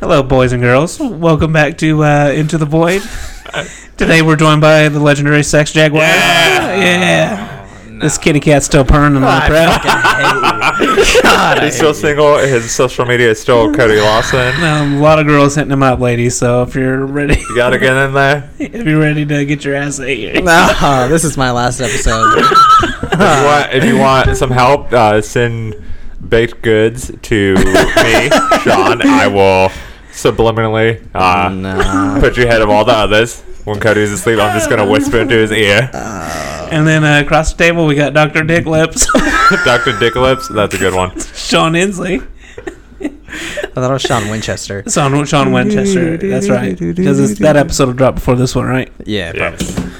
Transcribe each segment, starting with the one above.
Hello, boys and girls. Welcome back to uh, Into the Void. Today we're joined by the legendary Sex Jaguar. Yeah. This kitty cat's still purring and I'm proud. God, He's still single. His social media is still Cody Lawson. Um, a lot of girls hitting him up, ladies. So if you're ready, You gotta get in there. if you're ready to get your ass ate, no, this is my last episode. If you want, if you want some help, uh, send baked goods to me, Sean. I will subliminally uh, no. put you ahead of all the others. When Cody's asleep, I'm just gonna whisper into his ear. and then uh, across the table we got Doctor Dick Lips, Dr. Dick Lips, that's a good one. Sean Inslee, I thought it was Sean Winchester. Sean Sean Winchester. That's right, because that episode will drop before this one, right? Yeah, probably. Yes.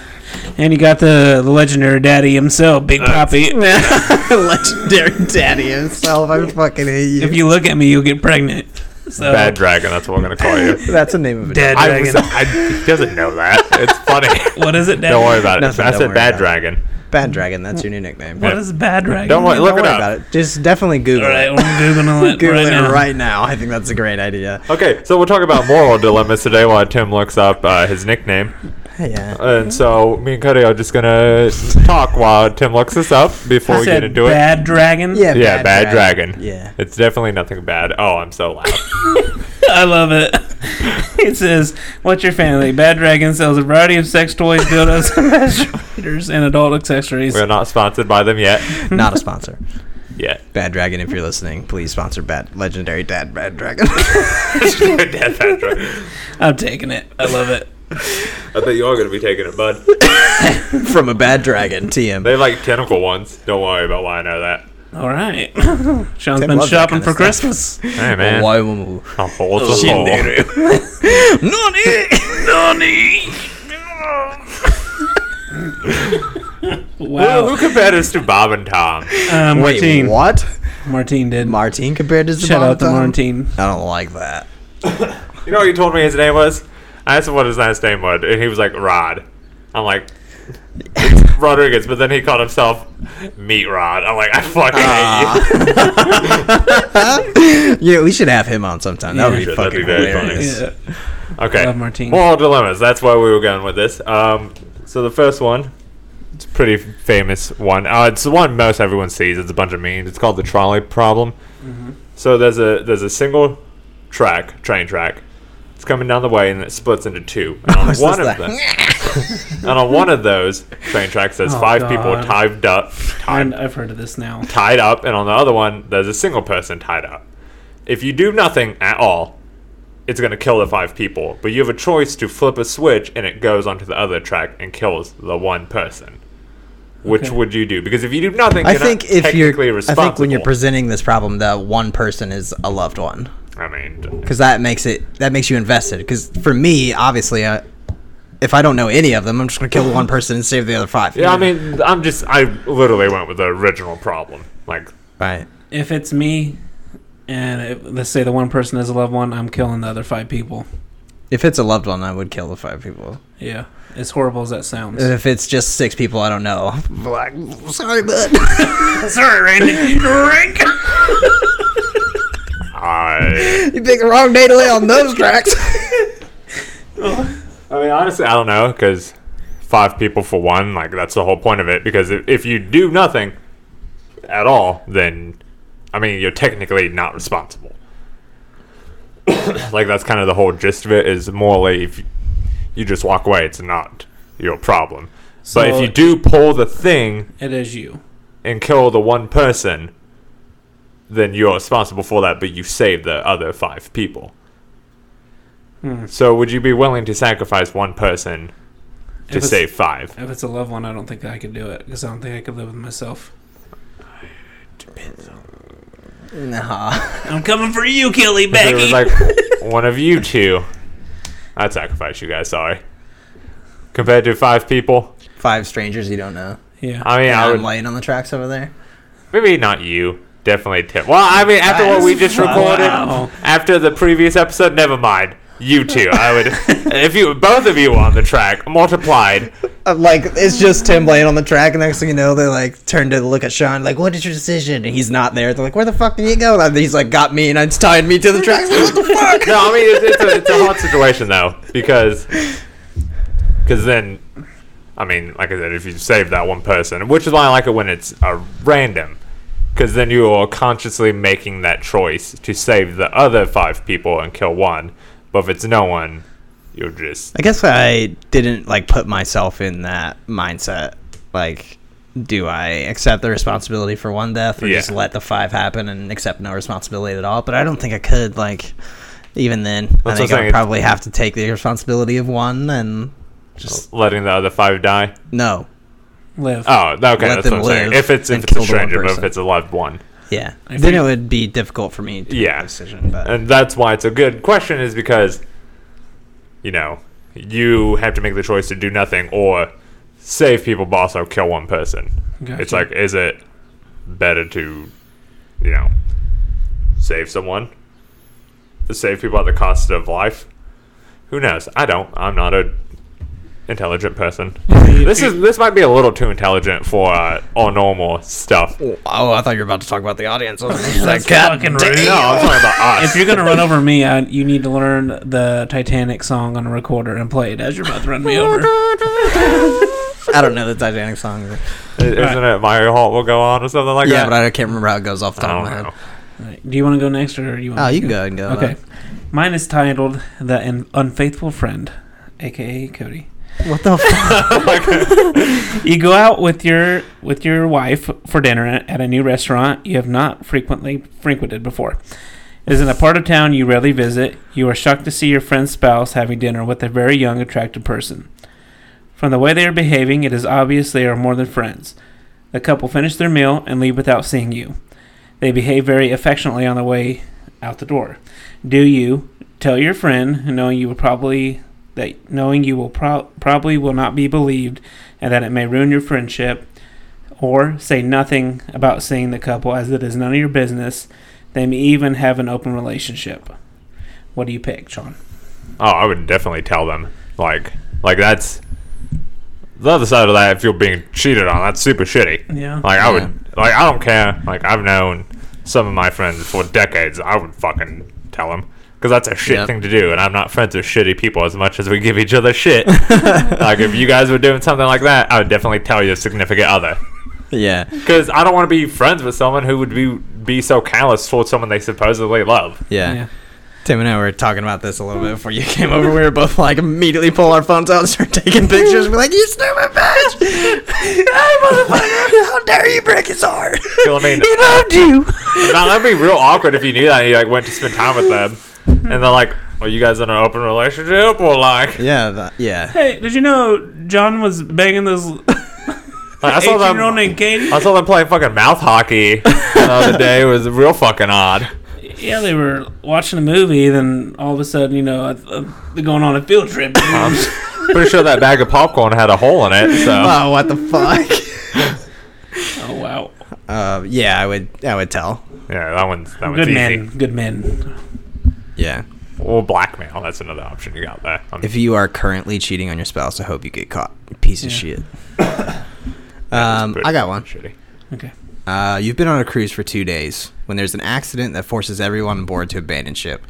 And you got the, the legendary daddy himself, Big Poppy. Legendary daddy himself. I fucking hate you. if you look at me, you'll get pregnant. So, Bad Dragon, that's what we're gonna call you. That's the name of it. Dad I dragon. was, I, he doesn't know that. It's funny. what is it, Dad? Don't worry about it. Nothing, I don't said worry Bad about it. Dragon. Bad Dragon. That's your new nickname. What is bad dragon? Don't worry, look Don't it worry up. about it. Just definitely Google All right, it. we're googling it Google right it now. right now. I think that's a great idea. Okay, so we'll talk about moral dilemmas today while Tim looks up uh, his nickname. Yeah. And so me and Cody are just gonna talk while Tim looks this up before I we said get into it. bad dragon. Yeah. Yeah, bad, dragon. Yeah. It's definitely nothing bad. Oh, I'm so loud. I love it. It says, "What's your family?" Bad Dragon sells a variety of sex toys, dildos, and masturbators, and adult accessories. We're not sponsored by them yet. Not a sponsor. Yeah. Bad Dragon, if you're listening, please sponsor Bad Legendary Dad Bad Dragon. Death Bad Dragon. I'm taking it. I love it. I thought you are gonna be taking it, bud. From a Bad Dragon, TM. They like tentacle ones. Don't worry about why I know that. All right. Sean's Tim been loves that shopping kinda for stuff. Christmas. Hey man, Why woo a hole's a hole. Who, Wow. who compared us to Bob and Tom? Uh, Wait, Martine. what? Martine did. Martine compared to Bob. Shout out to Zabata? Martine. I don't like that. You know what he told me his name was? I asked him what his last name was, and he was like Rod. I'm like, it's Rodriguez, but then he called himself Meat Rod. I'm like, I fucking hate you. Yeah, we should have him on sometime. That Yeah. would be We that'd fucking be very hilarious. funny. Yeah. Okay. Love Martine. Moral dilemmas. That's why we were going with this. Um, so the first one, it's a pretty famous one. Uh, it's the one most everyone sees. It's a bunch of memes. It's called the trolley problem. Mm-hmm. So there's a there's a single track train track. It's coming down the way and it splits into two. And on What's one of this, them, and on one of those train tracks, there's Oh, five people tied up, tied, I've heard of this now. tied up, and on the other one, there's a single person tied up. If you do nothing at all, it's going to kill the five people. But you have a choice to flip a switch and it goes onto the other track and kills the one person. Which Okay. would you do? Because if you do nothing, I you're think not if you're, technically I think when you're presenting this problem, the one person is a loved one, I mean, because that makes it that makes you invested. Because for me, obviously, uh, if I don't know any of them, I'm just gonna kill one person and save the other five. yeah, I mean, I'm just, I literally went with the original problem. Like, right. If it's me, and if, let's say the one person is a loved one, I'm killing the other five people. If it's a loved one, I would kill the five people. Yeah. As horrible as that sounds. If it's just six people I don't know, like, sorry, bud. Sorry, Randy. Rank. I, you picked the wrong day to lay on those tracks. I mean, honestly, I don't know because five people for one, like that's the whole point of it. Because if, if you do nothing at all, then I mean, you're technically not responsible. like that's kind of the whole gist of it. Is morally, if you, you just walk away, it's not your problem. but if you do pull the thing It is you. and kill the one person, then you're responsible for that. But you save the other five people. Hmm. So would you be willing to sacrifice one person to save five? If it's a loved one, I don't think I could do it because I don't think I could live with myself. nah. I'm coming for you, Kelly If it was like one of you two, I'd sacrifice you guys. Sorry. Compared to five people, Five strangers you don't know. yeah. I mean, Yeah, I I'm would laying on the tracks over there. maybe not you. Definitely Tim. Well, I mean, after what we just recorded, Wow. after the previous episode, never mind. you two. I would if you both of you were on the track multiplied. Uh, like it's just Tim laying on the track, and next thing you know, they like turn to look at Sean, like, "What is your decision?" And he's not there. They're like, "Where the fuck did you go?" And he's like, "Got me," and it's tied me to the track. Like, what the fuck? No, I mean it's, it's, a, it's a hard situation though because because then I mean like I said, if you save that one person, which is why I like it when it's a random. Because then you are consciously making that choice to save the other five people and kill one. But if it's no one, you're just I guess I didn't like put myself in that mindset. Like, do I accept the responsibility for one death, or Yeah. just let the five happen and accept no responsibility at all? But I don't think I could. Like, even then, I I'm think I probably have to take the responsibility of one and just letting the other five die. no. Live. Oh, okay. Let that's them what I'm saying. live If it's if and it's a the one stranger, but if person. it's a loved one, Yeah, If then you- it would be difficult for me to make Yeah. a decision. But and that's why it's a good question, is because you know you have to make the choice to do nothing or save people, but also kill one person. Gotcha. It's like, is it better to, you know, save someone, To save people at the cost of life? Who knows? I don't. I'm not a intelligent person. This is this might be a little too intelligent for uh, all normal stuff. Oh, I thought you were about to talk about the audience. I was That's like, God fucking damn. rude. I'm talking about us. If you're gonna run over me, I, you need to learn the Titanic song on a recorder and play it as you're about to run me over. I don't know the Titanic song. Isn't it My Heart Will Go On or something like that? yeah, that? but I can't remember how it goes off the top of don't my head. Right. Do you want to go next, or do you? Want Oh, me you to can go ahead and go. Okay. Mine is titled "The Un- Unfaithful Friend," aka Cody. What the fuck? Oh you go out with your with your wife for dinner at a new restaurant you have not frequently frequented before. It is in a part of town you rarely visit. You are shocked to see your friend's spouse having dinner with a very young, attractive person. From the way they are behaving, it is obvious they are more than friends. The couple finish their meal and leave without seeing you. They behave very affectionately on the way out the door. Do you tell your friend, knowing you will probably that knowing you will pro- probably will not be believed and that it may ruin your friendship, or say nothing about seeing the couple as it is none of your business. They may even have an open relationship. What do you pick, Sean? Oh, I would definitely tell them. Like, like that's the other side of that. If you're being cheated on, that's super shitty. Yeah. Like, I Yeah. would, like, I don't care. Like, I've known some of my friends for decades. I would fucking tell them because that's a shit Yep. thing to do, and I'm not friends with shitty people as much as we give each other shit. like, if you guys were doing something like that, I would definitely tell your significant other. yeah. Because I don't want to be friends with someone who would be be so callous towards someone they supposedly love. Yeah. Tim and I were talking about this a little bit before you came over. We were both like immediately pull our phones out and start taking pictures. We're like, "You stupid bitch! hey, motherfucker! How dare you break his heart? You know, I mean, he loved you." now that'd be real awkward if you knew that and you like went to spend time with them, and they're like, "Are you guys in an open relationship or like?" Yeah, that, yeah. Hey, did you know John was banging this Like, I saw them. named Katie? I saw them playing fucking mouth hockey the other day. It was real fucking odd. Yeah, they were watching a movie, then all of a sudden, you know, they're going on a field trip. I'm pretty sure that bag of popcorn had a hole in it. So Oh, what the fuck? oh wow, uh, yeah, I would. I would tell. yeah, that one's that one's good easy. men, good men. Yeah. Or blackmail. That's another option you got there. Um, If you are currently cheating on your spouse, I hope you get caught. Piece of Yeah. shit. um, I got one. Shitty. Okay. Uh, you've been on a cruise for two days when there's an accident that forces everyone on board to abandon ship.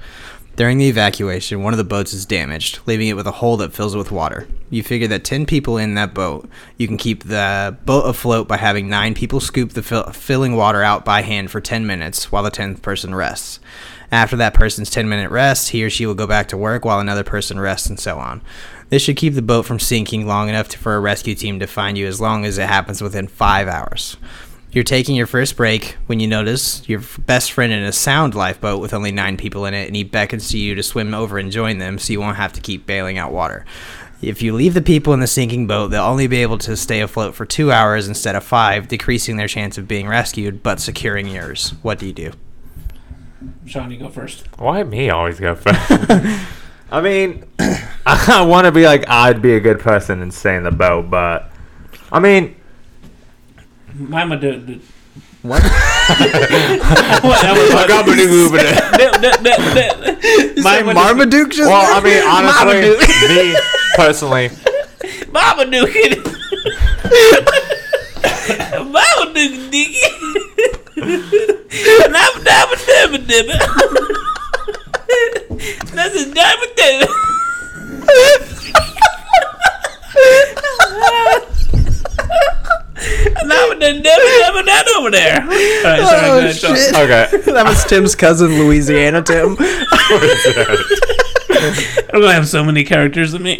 During the evacuation, one of the boats is damaged, leaving it with a hole that fills with water. You figure that 10 people in that boat, you can keep the boat afloat by having 9 people scoop the fill- filling water out by hand for 10 minutes while the 10th person rests. After that person's 10 minute rest, he or she will go back to work while another person rests and so on. This should keep the boat from sinking long enough to, for a rescue team to find you as long as it happens within 5 hours. You're taking your first break when you notice your best friend in a sound lifeboat with only nine people in it, and he beckons to you to swim over and join them so you won't have to keep bailing out water. If you leave the people in the sinking boat, they'll only be able to stay afloat for two hours instead of five, decreasing their chance of being rescued but securing yours. What do you do? Sean, you go first. Why me always go first? I mean, I want to be like I'd be a good person and stay in the boat, but I mean, Mine would do. do What? what, I got my new Uber there. my Marmaduke. Marmaduke just Well, I then? mean, honestly, Marmaduke. me personally, Mama Duke it. Mama Duke Dicky. Dabba dabba dabba dabba. That's a dabba dabba. Dabba dabba dabba dabba over there. All right, sorry, Oh ahead, shit! okay. that was Tim's cousin, Louisiana Tim. I'm gonna have so many characters in me.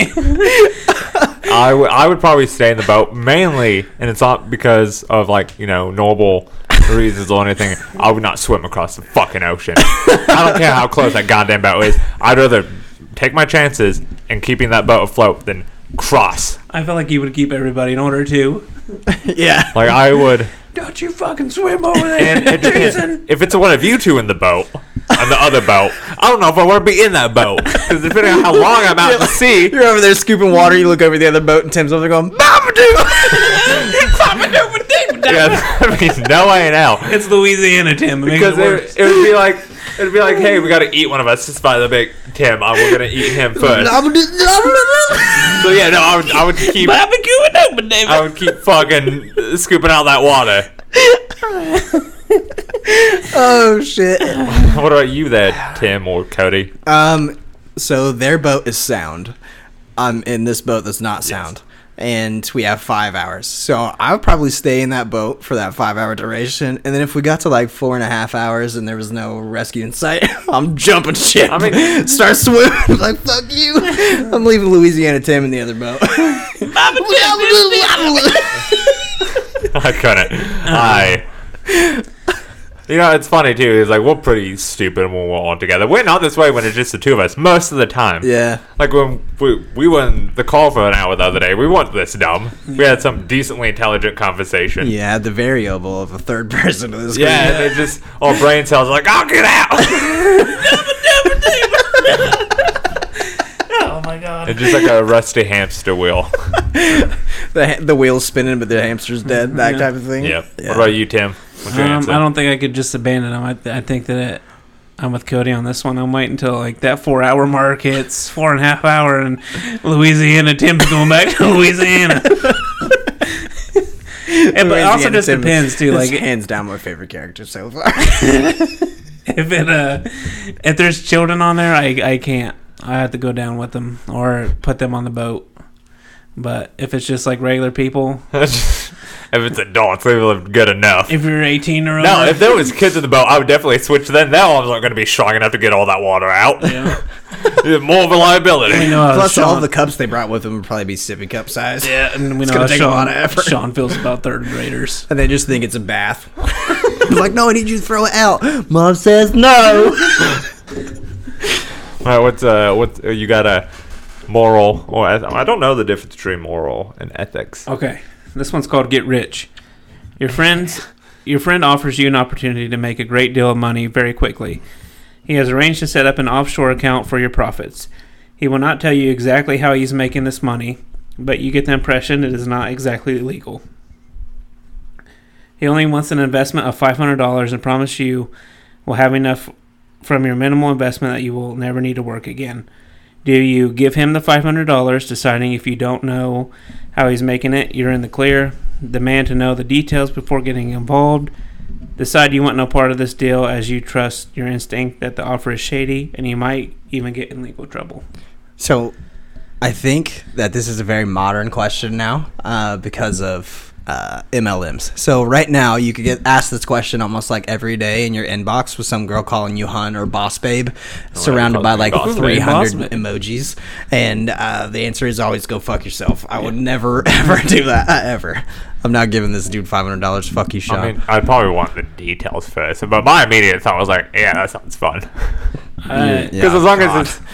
I would I would probably stay in the boat mainly, and it's not because of like you know noble reasons or anything. I would not swim across the fucking ocean. I don't care how close that goddamn boat is. I'd rather take my chances in keeping that boat afloat than cross. I feel like you would keep everybody in order too. yeah. Like I would. Don't you fucking swim over there, And it depends. Jason. If it's one of you two in the boat, on the other boat, I don't know if I want to be in that boat because depending on how long I'm out to sea. You're over there scooping water. You look over the other boat, and Tim's over there going, Marmaduke! Yeah, that means no way in hell. It's Louisiana, Tim. It makes because it it, worse. it would be like it'd be like, hey, we gotta eat one of us just by the big Tim. Uh, we're gonna eat him first. so yeah, no, I would I would keep Barbecue it open, David. I would keep fucking scooping out that water. oh shit. What about you there, Tim or Cody? Um, so their boat is sound. I'm in this boat that's not sound. And we have five hours. So I would probably stay in that boat for that five hour duration. And then if we got to like four and a half hours and there was no rescue in sight, I'm jumping ship. I mean- start swimming. like, fuck you. I'm leaving Louisiana Tim in the other boat. I couldn't. I. You know, it's funny too. It's like we're pretty stupid when we're all together. We're not this way when it's just the two of us most of the time. yeah. Like when we, we went the call for an hour the other day, we weren't this dumb. We had some decently intelligent conversation. Yeah, the variable of a third person of this Yeah, and it just our brain cells are like, I'll get out. oh my god. it's just like a rusty hamster wheel. the, the wheel's spinning, but the hamster's dead. That Yeah. type of thing. Yep. Yeah. What about you, Tim? What's your Um. I don't think I could just abandon him. I, th- I think that it, I'm with Cody on this one. I'm waiting until like that four hour mark hits, four and a half hour, and Louisiana. Tim's going back to Louisiana. And, but it also just Tim depends too. is Like hands down my favorite character so far. if it uh, if there's children on there, I I can't. I have to go down with them or put them on the boat. But if it's just like regular people, if it's adults, they live good enough. if you're 18 or no, over, if there was kids in the boat, I would definitely switch. Then their arms aren't going to be strong enough to get all that water out. yeah, More of a liability. we know how Plus, Sean, all the cups they brought with them would probably be sippy cup size. yeah, and we It's know how gonna take a Sean, lot of effort. Sean feels about third graders. And they just think it's a bath. They're like, no, I need you to throw it out. Mom says no. All right, what's uh, what uh, you got a moral or eth- I don't know the difference between moral and ethics. Okay, this one's called "Get Rich." Your friends, your friend offers you an opportunity to make a great deal of money very quickly. He has arranged to set up an offshore account for your profits. He will not tell you exactly how he's making this money, but you get the impression it is not exactly legal. He only wants an investment of five hundred dollars and promise you will have enough from your minimal investment that you will never need to work again. Do you give him the five hundred dollars, deciding if you don't know how he's making it, you're in the clear. Demand to know the details before getting involved. Decide you want no part of this deal as you trust your instinct that the offer is shady and you might even get in legal trouble. So, I think that this is a very modern question now uh, because of uh, MLMs. So right now, you could get asked this question almost like every day in your inbox with some girl calling you hun or boss babe, surrounded by like 300 babe. emojis, and uh, the answer is always go fuck yourself. I would never ever do that uh, ever. I'm not giving this dude five hundred dollars. Fuck you, Sean. I mean, I'd probably want the details first, but my immediate thought was like, yeah, that sounds fun. Uh, Yeah. Because as long God. as it's,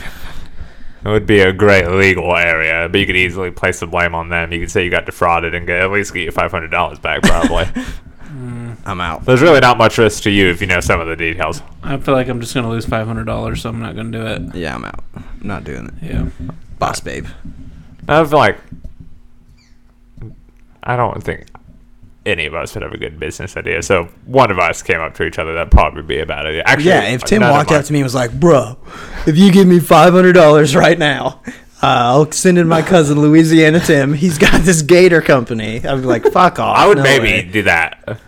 it would be a great legal area, but you could easily place the blame on them. You could say you got defrauded and get at least get your five hundred dollars back, probably. Mm. I'm out. There's really not much risk to you if you know some of the details. I feel like I'm just going to lose $500, so I'm not going to do it. Yeah, I'm out. I'm not doing it. Yeah. Boss babe. I feel like I don't think any of us would have a good business idea. So one of us came up to each other, that'd probably be a bad idea. Actually, Yeah, if Tim walked up to me and was like, "Bro, if you give me five hundred dollars right now, uh, I'll send in my cousin Louisiana Tim. He's got this Gator company." I'd be like, "Fuck off." I would no maybe way." do that.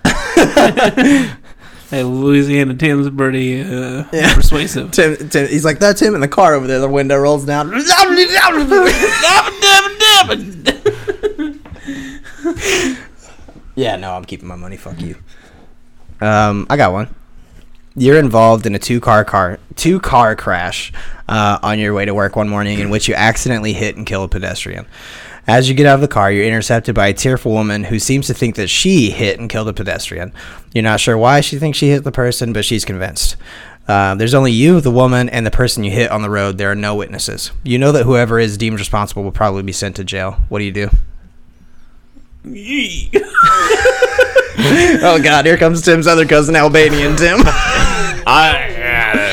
Hey, Louisiana Tim's pretty uh, Yeah. persuasive. Tim, Tim, he's like, "That's him in the car over there." The window rolls down. yeah, no, I'm keeping my money. Fuck you. Um, I got one. You're involved in a two car car two car crash uh, on your way to work one morning in which you accidentally hit and kill a pedestrian. As you get out of the car, you're intercepted by a tearful woman who seems to think that she hit and killed a pedestrian. You're not sure why she thinks she hit the person, but she's convinced. Uh, there's only you, the woman, and the person you hit on the road. There are no witnesses. You know that whoever is deemed responsible will probably be sent to jail. What do you do? Yee. Oh God, here comes Tim's other cousin, Albanian Tim. I, yeah,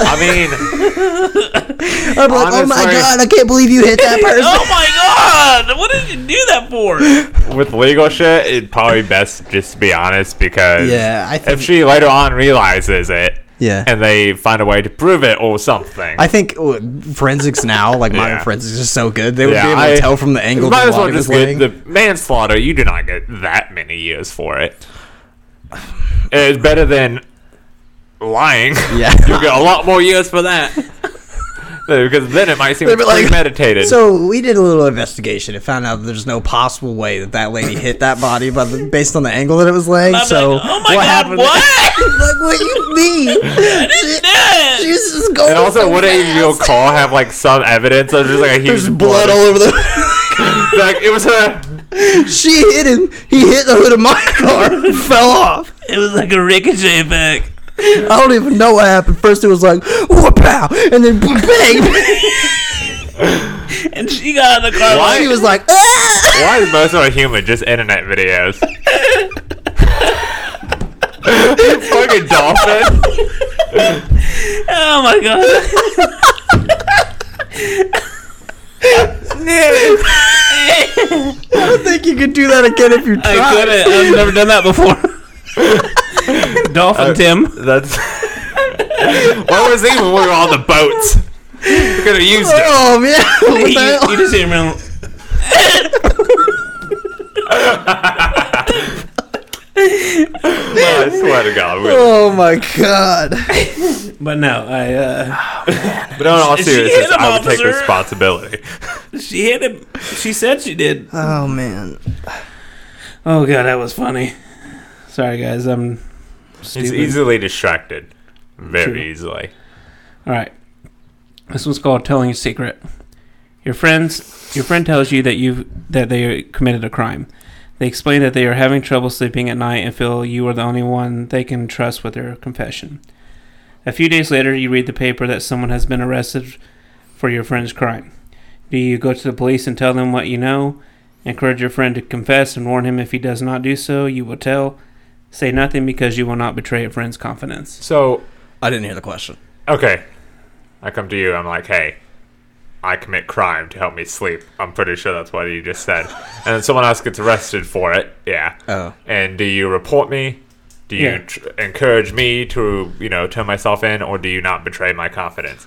I mean, I'm like, oh my Honestly- God, I can't believe you hit that oh person. oh my god! What did you do that for? with legal shit, it'd probably best just to be honest because Yeah, I think- if she later on realizes it, Yeah. and they find a way to prove it or something, I think uh, forensics now, like modern Yeah. forensics, is so good. They would Yeah, be able I- to tell from the angle might the as well just get laying. the manslaughter. You do not get that many years for it. It's better than lying. Yeah. you get a lot more years for that. because then it might seem They'd be like, premeditated. So we did a little investigation and found out that there's no possible way that that lady hit that body, by the, based on the angle that it was laying. I'm so like, oh my what God, happened? what? like what you mean? she, she's just going. and also, so wouldn't fast. your car have like some evidence of just like a huge There's blood all over the. like it was her. she hit him. He hit the hood of my car. fell off. It was like a ricochet effect. I don't even know what happened. First it was like whoop pow, and then bang. And she got in the car Why? like, she was like, ah! Why is most of our humor just internet videos? Fucking dolphin. oh my god. I don't think you could do that again if you tried. I couldn't. I've never done that before. Dolphin Tim. That's. What was he when we were on the boats? We could have used it. Oh man, what You, the hell? you just hear him around. I swear to God. we- Oh my god. But no, I uh But in all She seriousness, hit him, I would take officer. responsibility. she hit him. She said she did. Oh man. Oh god, that was funny. Sorry guys, I'm He's stupid. easily distracted. Very True. easily. All right. This one's called telling a secret. Your friends, your friend tells you that you that they committed a crime. They explain that they are having trouble sleeping at night and feel you are the only one they can trust with their confession. A few days later, you read the paper that someone has been arrested for your friend's crime. Do you go to the police and tell them what you know? Encourage your friend to confess and warn him if he does not do so, you will tell. Say nothing because you will not betray a friend's confidence. So, I didn't hear the question. okay. I come to you, I'm like, hey, I commit crime to help me sleep. I'm pretty sure that's what you just said. And then someone else gets arrested for it. Yeah. Oh. And do you report me? Do you Yeah. tr- encourage me to, you know, turn myself in, or do you not betray my confidence?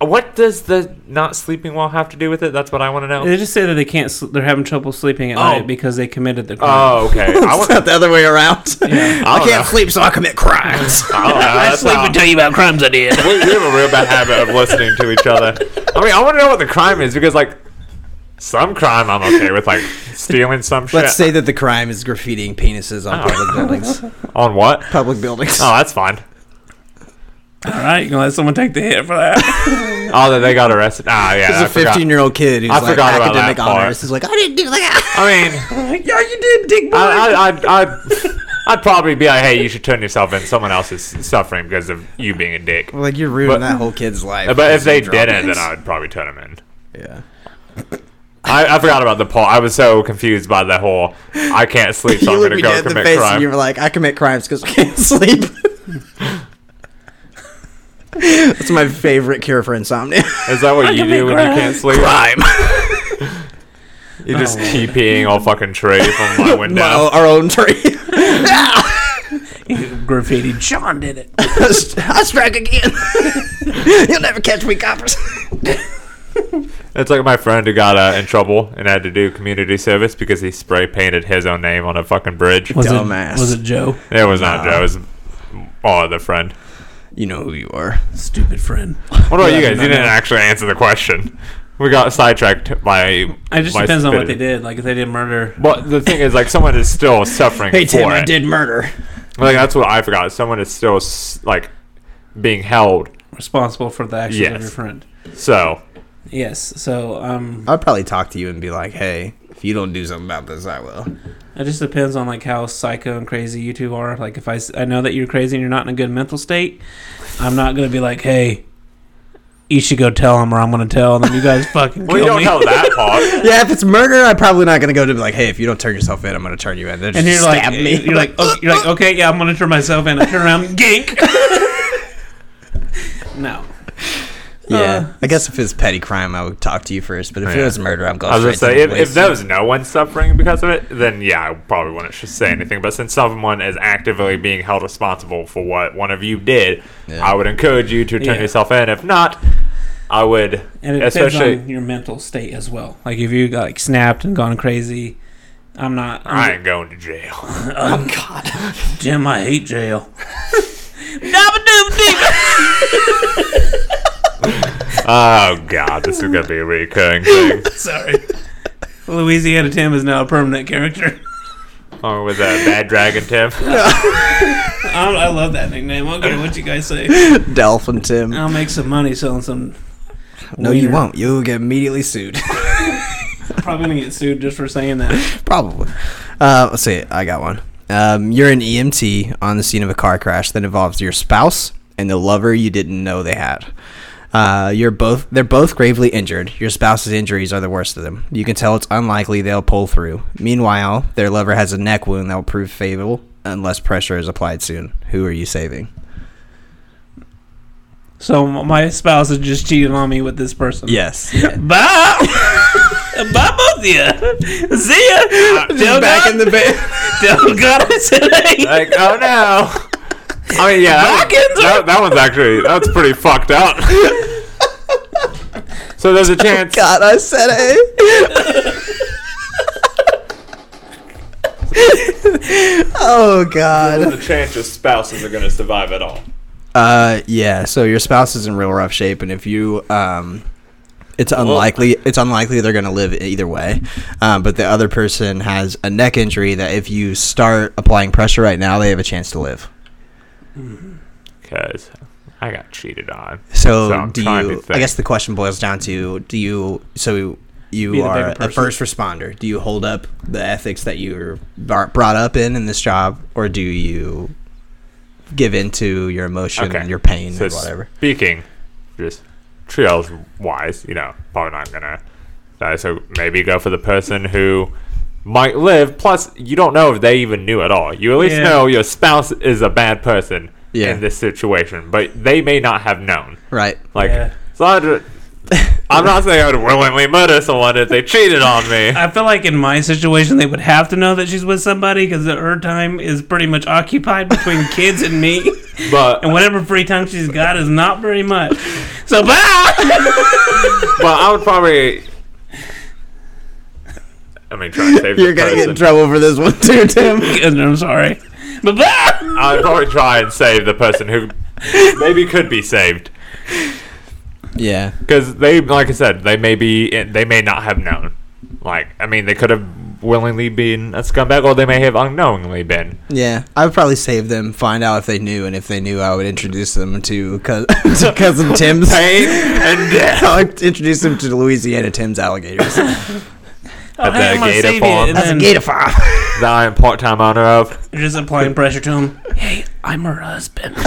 What does the not sleeping well have to do with it? That's what I want to know. They just say that they can't. Sl- they're having trouble sleeping at Oh. night because they committed the crime. Oh, okay. I want. not the other way around. I I can't know. sleep, so I commit crimes. Oh, I don't know. That's how- tell you about crimes I did. we, we have a real bad habit of listening to each other. I mean, I want to know what the crime is because, like, some crime I'm okay with, like stealing some shit. Let's say that the crime is graffitiing penises on Oh. public buildings. on what? Public buildings. Oh, that's fine. All right, you gonna let someone take the hit for that? Oh, that they got arrested. Ah, yeah. There's I a forgot. 15 year old kid who's I like forgot about academic that part. honors. He's like, I didn't do that. I mean, yeah, you did, dick boy. I, I, I'd, I'd, I'd probably be like, hey, you should turn yourself in. Someone else is suffering because of you being a dick. like you're ruining But- that whole kid's life. But if they didn't, then I would probably turn them in. yeah. I, I forgot about the poll. I was so confused by the whole I can't sleep, so I'm going to go commit face and crime. you were like, I commit crimes because I can't sleep. That's my favorite cure for insomnia. Is that what you do when you can't sleep? Crime. You just Oh. TPing all fucking tree from my window. My, our own tree. Graffiti. John did it. I strike again. You'll never catch me, coppers. It's like my friend who got uh, in trouble and had to do community service because he spray painted his own name on a fucking bridge. Was Dumbass. it? Was it Joe? It was not Joe. It was our the friend. You know who you are. Stupid friend. What about Yeah, you guys? You didn't no. actually answer the question. We got sidetracked by. It just by depends on what they stupidity. did. Like if they did murder. But the thing is, like, someone is still suffering Hey Tim, for I it. did murder. Like that's what I forgot. Someone is still s- like being held. responsible for the actions of Yes. your friend. So Yes. So um, I'd probably talk to you and be like, "Hey, if you don't do something about this, I will." It just depends on like how psycho and crazy you two are. Like if I, I know that you're crazy and you're not in a good mental state, I'm not gonna be like, hey, you should go tell him, or I'm gonna tell, and then you guys fucking well, you don't me. tell that part. Yeah, if it's murder, I'm probably not gonna go to be like, "Hey, if you don't turn yourself in, I'm gonna turn you in." They're just and you're like, stab me. you're like, oh, you're like, okay, yeah, I'm gonna turn myself in. I turn around, gink. no. Yeah. uh, I guess if it's petty crime, I would talk to you first. But if it was murder, I'm going I was gonna say if, if there was no one suffering because of it, then yeah, I probably wouldn't just say anything. But since someone is actively being held responsible for what one of you did, Yeah. I would encourage you to turn Yeah. yourself in. If not, I would And it especially. depends on your mental state as well. Like if you got like snapped and gone crazy, I'm not. I'm I ain't going to jail. oh God. Jim, I hate jail. Dabba-dooba-dee. Oh god, this is gonna be a recurring thing. Sorry. Louisiana Tim is now a permanent character. Oh, with that bad dragon Tim. I, I love that nickname. I don't care what you guys say. Dolphin Tim. I'll make some money selling some. no, you wiener. won't. You'll get immediately sued. Probably gonna get sued just for saying that. Probably. Uh, let's see. I got one. Um, you're an EMT on the scene of a car crash that involves your spouse and the lover you didn't know they had. Uh, you're both they're both gravely injured. Your spouse's injuries are the worst of them. You can tell it's unlikely they'll pull through. Meanwhile, their lover has a neck wound that will prove fatal unless pressure is applied soon. Who are you saving? So my spouse has just cheated on me with this person. Yes. Bye. Bye, both of you. See ya. Tell back God, in the bed. tell God I said hey. like, oh no. I mean, yeah, that, Back that, that one's actually that's pretty fucked up. so there's a chance. God, I said hey. oh God. There's a chance your spouses are gonna survive at all. Uh, yeah. So your spouse is in real rough shape, and if you um, it's unlikely it's unlikely they're gonna live either way. Um, but the other person has a neck injury that if you start applying pressure right now, they have a chance to live. Because I got cheated on. So, So I'm do you? I guess the question boils down to: Do you? So you Be are a first responder. Do you hold up the ethics that you were brought up in in this job, or do you give in to your emotion Okay. and your pain So and whatever? speaking, just triage wise, you know, probably not gonna die. So maybe go for the person who might live. Plus, you don't know if they even knew at all. You at least Yeah. know your spouse is a bad person Yeah. in this situation, but they may not have known. Right. Like, Yeah. so I ju- I'm not saying I would willingly murder someone if they cheated on me. I feel like in my situation, they would have to know that she's with somebody because her time is pretty much occupied between kids and me. But And whatever free time she's got is not very much. So, bye! but I would probably. I mean, try to save You're gonna get in trouble for this one too, Tim. I'm sorry. But! I'd probably try and save the person who maybe could be saved yeah. because they, like I said, they may be, they may not have known. Like, I mean, they could have willingly been a scumbag, or they may have unknowingly been. Yeah, I would probably save them, find out if they knew, and if they knew, I would introduce them to, cous- to cousin Tim's. Pain and death. I would introduce them to Louisiana Tim's alligators. Oh, At hey, the gator save you. farm. That's a then gator farm. that I am part-time owner of. you're just applying pressure to him. Hey, I'm her husband.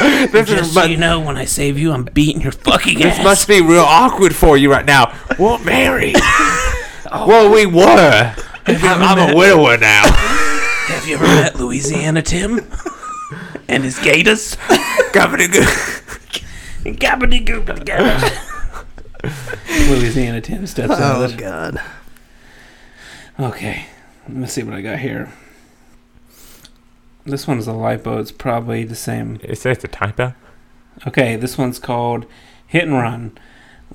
This Just is, so but you know, when I save you, I'm beating your fucking this ass. must be real awkward for you right now. We're married. Oh. well, we were. I'm, I'm a widower now. Have you ever met Louisiana Tim? And his gators? Gabbity-goop-gabbity. Louisiana Tim steps oh, out oh of it. God. Okay, let me see what I got here. This one's a lipo. It's probably the same. It says a typo. Okay, this one's called Hit and Run.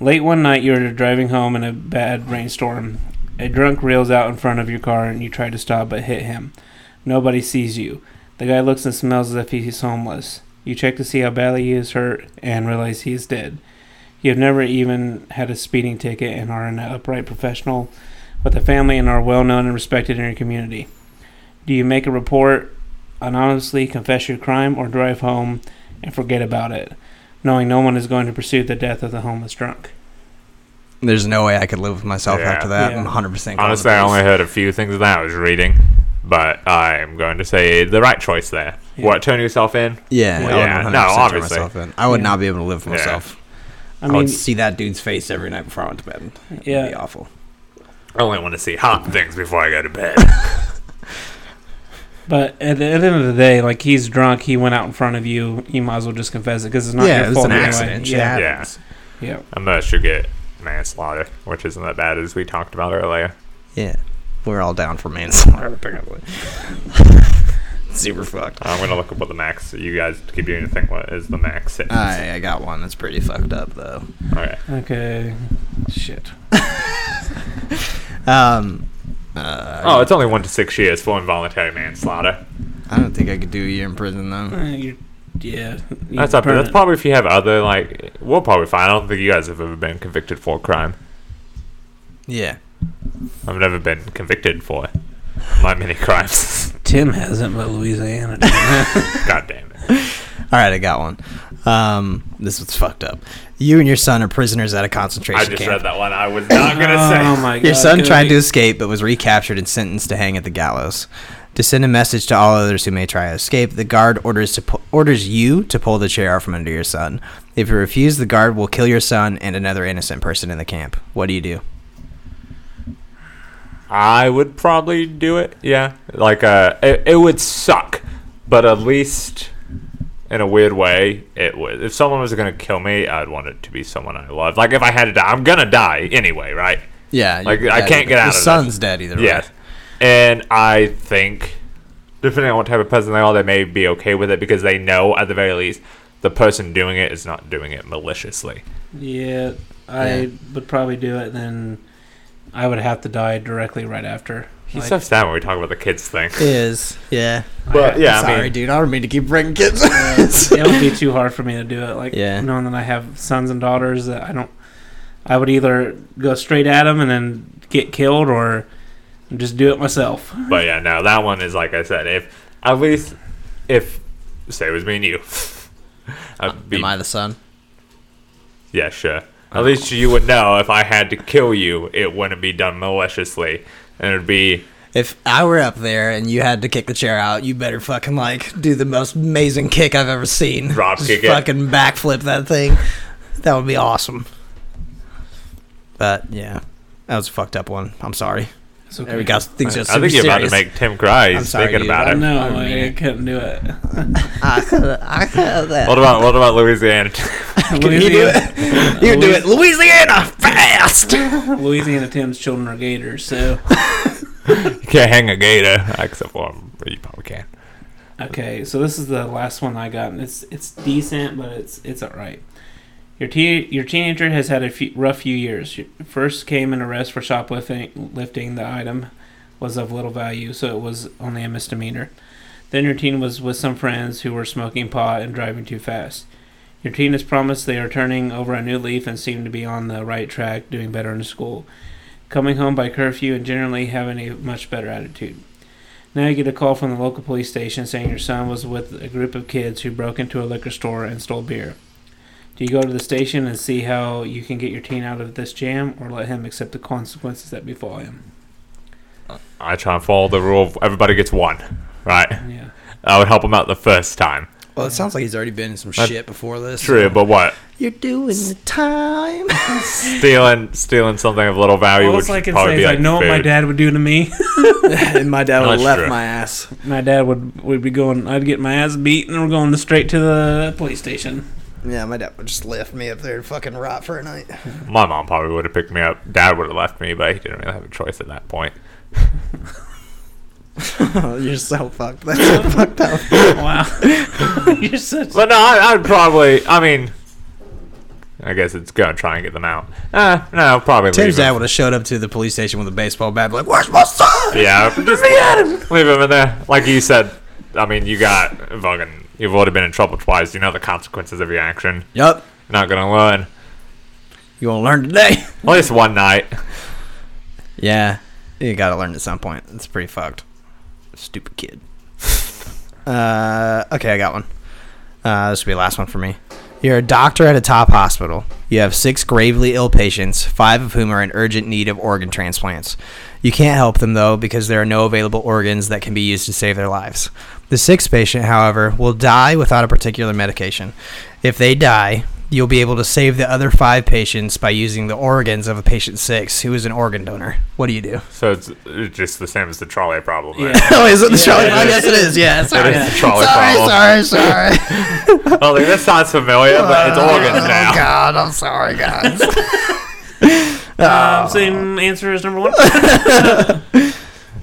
Late one night, you're driving home in a bad rainstorm. A drunk reels out in front of your car and you try to stop but hit him. Nobody sees you. The guy looks and smells as if he's homeless. You check to see how badly he is hurt and realize he is dead. You have never even had a speeding ticket and are an upright professional with the family and are well known and respected in your community. Do you make a report, anonymously confess your crime, or drive home and forget about it, knowing no one is going to pursue the death of the homeless drunk? There's no way I could live with myself Yeah. after that. Yeah. I'm 100 percent. Honestly, I only heard a few things that I was reading, but I'm going to say the right choice there. Yeah. What, turn yourself in? Yeah, Yeah, I would 100% no, turn obviously. myself in. I would Yeah. not be able to live with myself. I I, mean, would see that dude's face every night before I went to bed. It'd Yeah. be awful. I only want to see hot things before I go to bed. but at the, at the end of the day, like he's drunk, he went out in front of you. You might as well just confess it because it's not yeah, your it was fault an anyway. accident. Shit Yeah, Yeah. happens. yeah. Unless you get manslaughter, which isn't that bad as we talked about earlier. Yeah, we're all down for manslaughter. apparently. Super fucked. I'm going to look up what the max, you guys keep doing to think what is the max sentence. I I got one that's pretty fucked up though. All right. Okay. Shit. Um. Uh, Oh, it's only one to six years for involuntary manslaughter. I don't think I could do a year in prison though. Uh, yeah. That's up. That's probably if you have other like. We'll probably fine. I don't think you guys have ever been convicted for a crime. Yeah. I've never been convicted for my many crimes. Tim hasn't, but Louisiana. God damn it. All right, I got one. Um, this was fucked up. You and your son are prisoners at a concentration camp. I just camp. read that one. I was not gonna say. Oh my god. Your son Gonna tried be- to escape but was recaptured and sentenced to hang at the gallows. To send a message to all others who may try to escape, the guard orders to pu- orders you to pull the chair out from under your son. If you refuse, the guard will kill your son and another innocent person in the camp. What do you do? I would probably do it. Yeah, like uh, it, it would suck, but at least in a weird way, it would. If someone was gonna kill me, I'd want it to be someone I love. Like if I had to die, I'm gonna die anyway, right? Yeah, Like, I can't either- get out Your of this. son's dead either way. Yes. And I think, depending on what type of person they are, they may be okay with it because they know, at the very least, the person doing it is not doing it maliciously. Yeah, I Yeah. would probably do it. Then I would have to die directly right after. He's Like, so sad when we talk about the kids thing. Is yeah. But yeah, I Sorry, mean, dude. I don't mean to keep bringing kids. it would be too hard for me to do it. Like Yeah. knowing that I have sons and daughters that I don't. I would either go straight at them and then get killed, or just do it myself. but yeah, no, that one is like I said. If at least if say it was me and you, I'd be Am I the son? yeah, sure. At oh. least you would know if I had to kill you, it wouldn't be done maliciously, and it'd be If I were up there and you had to kick the chair out, you better fucking like do the most amazing kick I've ever seen. Drop Just kick it. fucking backflip that thing. That would be awesome. But yeah, that was a fucked up one. I'm sorry. It's okay. There we go. Things are I super think you're about to make Tim cry. I'm He's sorry, thinking dude. about I it. know. I I couldn't do it. I could, I could. What about what about Louisiana? Can you do it? You do it, Louisiana, fast. Louisiana Tim's children are gators, so you can't hang a gator, except for you probably can. Okay, so this is the last one I got, and it's it's decent, but it's it's alright. Your teen your teenager has had a few, rough few years. First came an arrest for shoplifting. Lifting the item was of little value, so it was only a misdemeanor. Then your teen was with some friends who were smoking pot and driving too fast. Your teen has promised they are turning over a new leaf and seem to be on the right track, doing better in school, coming home by curfew, and generally having a much better attitude. Now you get a call from the local police station saying your son was with a group of kids who broke into a liquor store and stole beer. Do you go to the station and see how you can get your teen out of this jam, or let him accept the consequences that befall him? I try and follow the rule of everybody gets one, right? Yeah. I would help him out the first time. Well, it sounds like he's already been in some That- shit before this. True, but what? You're doing the time. Stealing stealing something of little value All would it's I can probably say be is I like know what my dad would do to me. and my dad would have left true. my ass. my dad would would be going. I'd get my ass beat, and we're going straight to the police station. Yeah, my dad would just lift me up there and fucking rot for a night. My mom probably would have picked me up. Dad would have left me, but he didn't really have a choice at that point. You're so fucked. That's so fucked up. Wow. You're such. But no, I, I'd probably. I mean, I guess it's gonna try and get them out. Uh, no, probably. Tim's leave dad him. would have showed up to the police station with a baseball bat, like, "Where's my son?" Yeah, just leave him in there. Like you said, I mean, you got fucking. You've already been in trouble twice. You know the consequences of your action. Yup. Not gonna learn. You won't learn today. At least one night. Yeah, you gotta learn at some point. It's pretty fucked. Stupid kid. uh, okay, I got one. Uh, this will be the last one for me. You're a doctor at a top hospital. You have six gravely ill patients, five of whom are in urgent need of organ transplants. You can't help them, though, because there are no available organs that can be used to save their lives. The sixth patient, however, will die without a particular medication. If they die, you'll be able to save the other five patients by using the organs of a patient six who is an organ donor. What do you do? So it's, it's just the same as the trolley problem. then. Yeah. oh, is it the Yeah, trolley? problem? Yes, it is. Yeah, sorry. It is the trolley sorry, problem. sorry, sorry. I was like, this sounds familiar, but it's organs Oh now. God, I'm sorry, guys. Um, same answer as number one.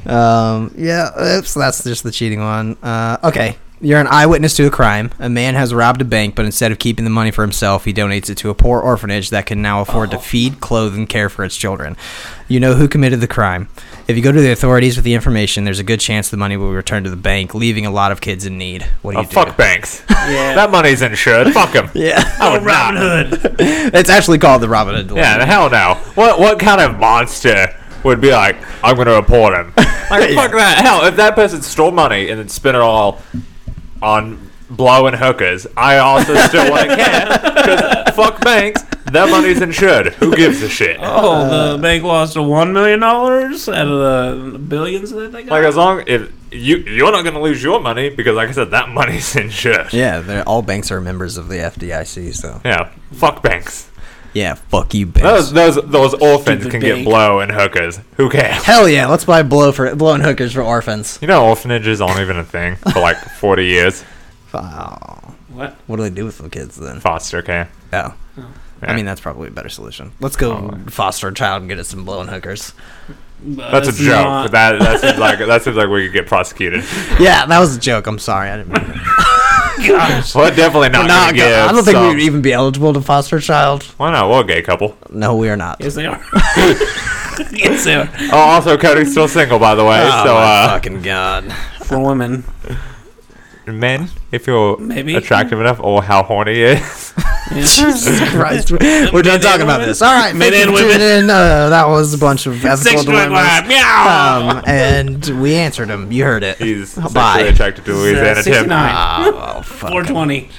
Um, yeah, oops, that's just the cheating one. Uh, okay. You're an eyewitness to a crime. A man has robbed a bank, but instead of keeping the money for himself, he donates it to a poor orphanage that can now afford to feed, clothe, and care for its children. You know who committed the crime. If you go to the authorities with the information, there's a good chance the money will return to the bank, leaving a lot of kids in need. What do Oh, you do? fuck banks. Yeah. that money's insured. Fuck them. Yeah. I would Robin not. Hood. it's actually called the Robin Hood. Yeah, the hell no. What what kind of monster would be like, I'm gonna report him? Like Yeah. fuck that. Hell, if that person stole money and then spent it all on blowing hookers, I also still want to care. Because fuck banks, that money's insured. Who gives a shit? Oh, the bank lost a one million dollars out of the billions that they got. Like as long if you you're not gonna lose your money because like I said, that money's insured. Yeah, all banks are members of the FDIC, so. Yeah, fuck banks. Yeah, fuck you, banks. Those those those orphans Stupid can bank. get blow and hookers. Who cares? Hell yeah, let's buy blow for blowing hookers for orphans. You know, orphanages aren't even a thing for like 40 years. Wow. what? What do they do with the kids then? Foster care. Oh. Yeah. I mean, that's probably a better solution. Let's go Oh. foster a child and get us some blowing hookers. That's a joke. not- That that seems like that seems like we could get prosecuted. Yeah, that was a joke. I'm sorry. I didn't mean it. Gosh. We're definitely not Not gonna give. I don't think some- we would even be eligible to foster a child. Why not? We're a gay couple. No, we are not. Yes, they are. yes, they are. Oh, also Cody's still single, by the way. Oh, so, my uh, fucking god. For women. men, if you're Maybe. attractive enough, or how horny he is. Jesus Christ. We're done talking about women? this. All right, Men and for women. in. Uh, that was a bunch of ethical Sexual dilemmas. Meow. Um, and we answered them. You heard it. He's Bye. attracted to Louisiana Tim. 69. Oh, 420.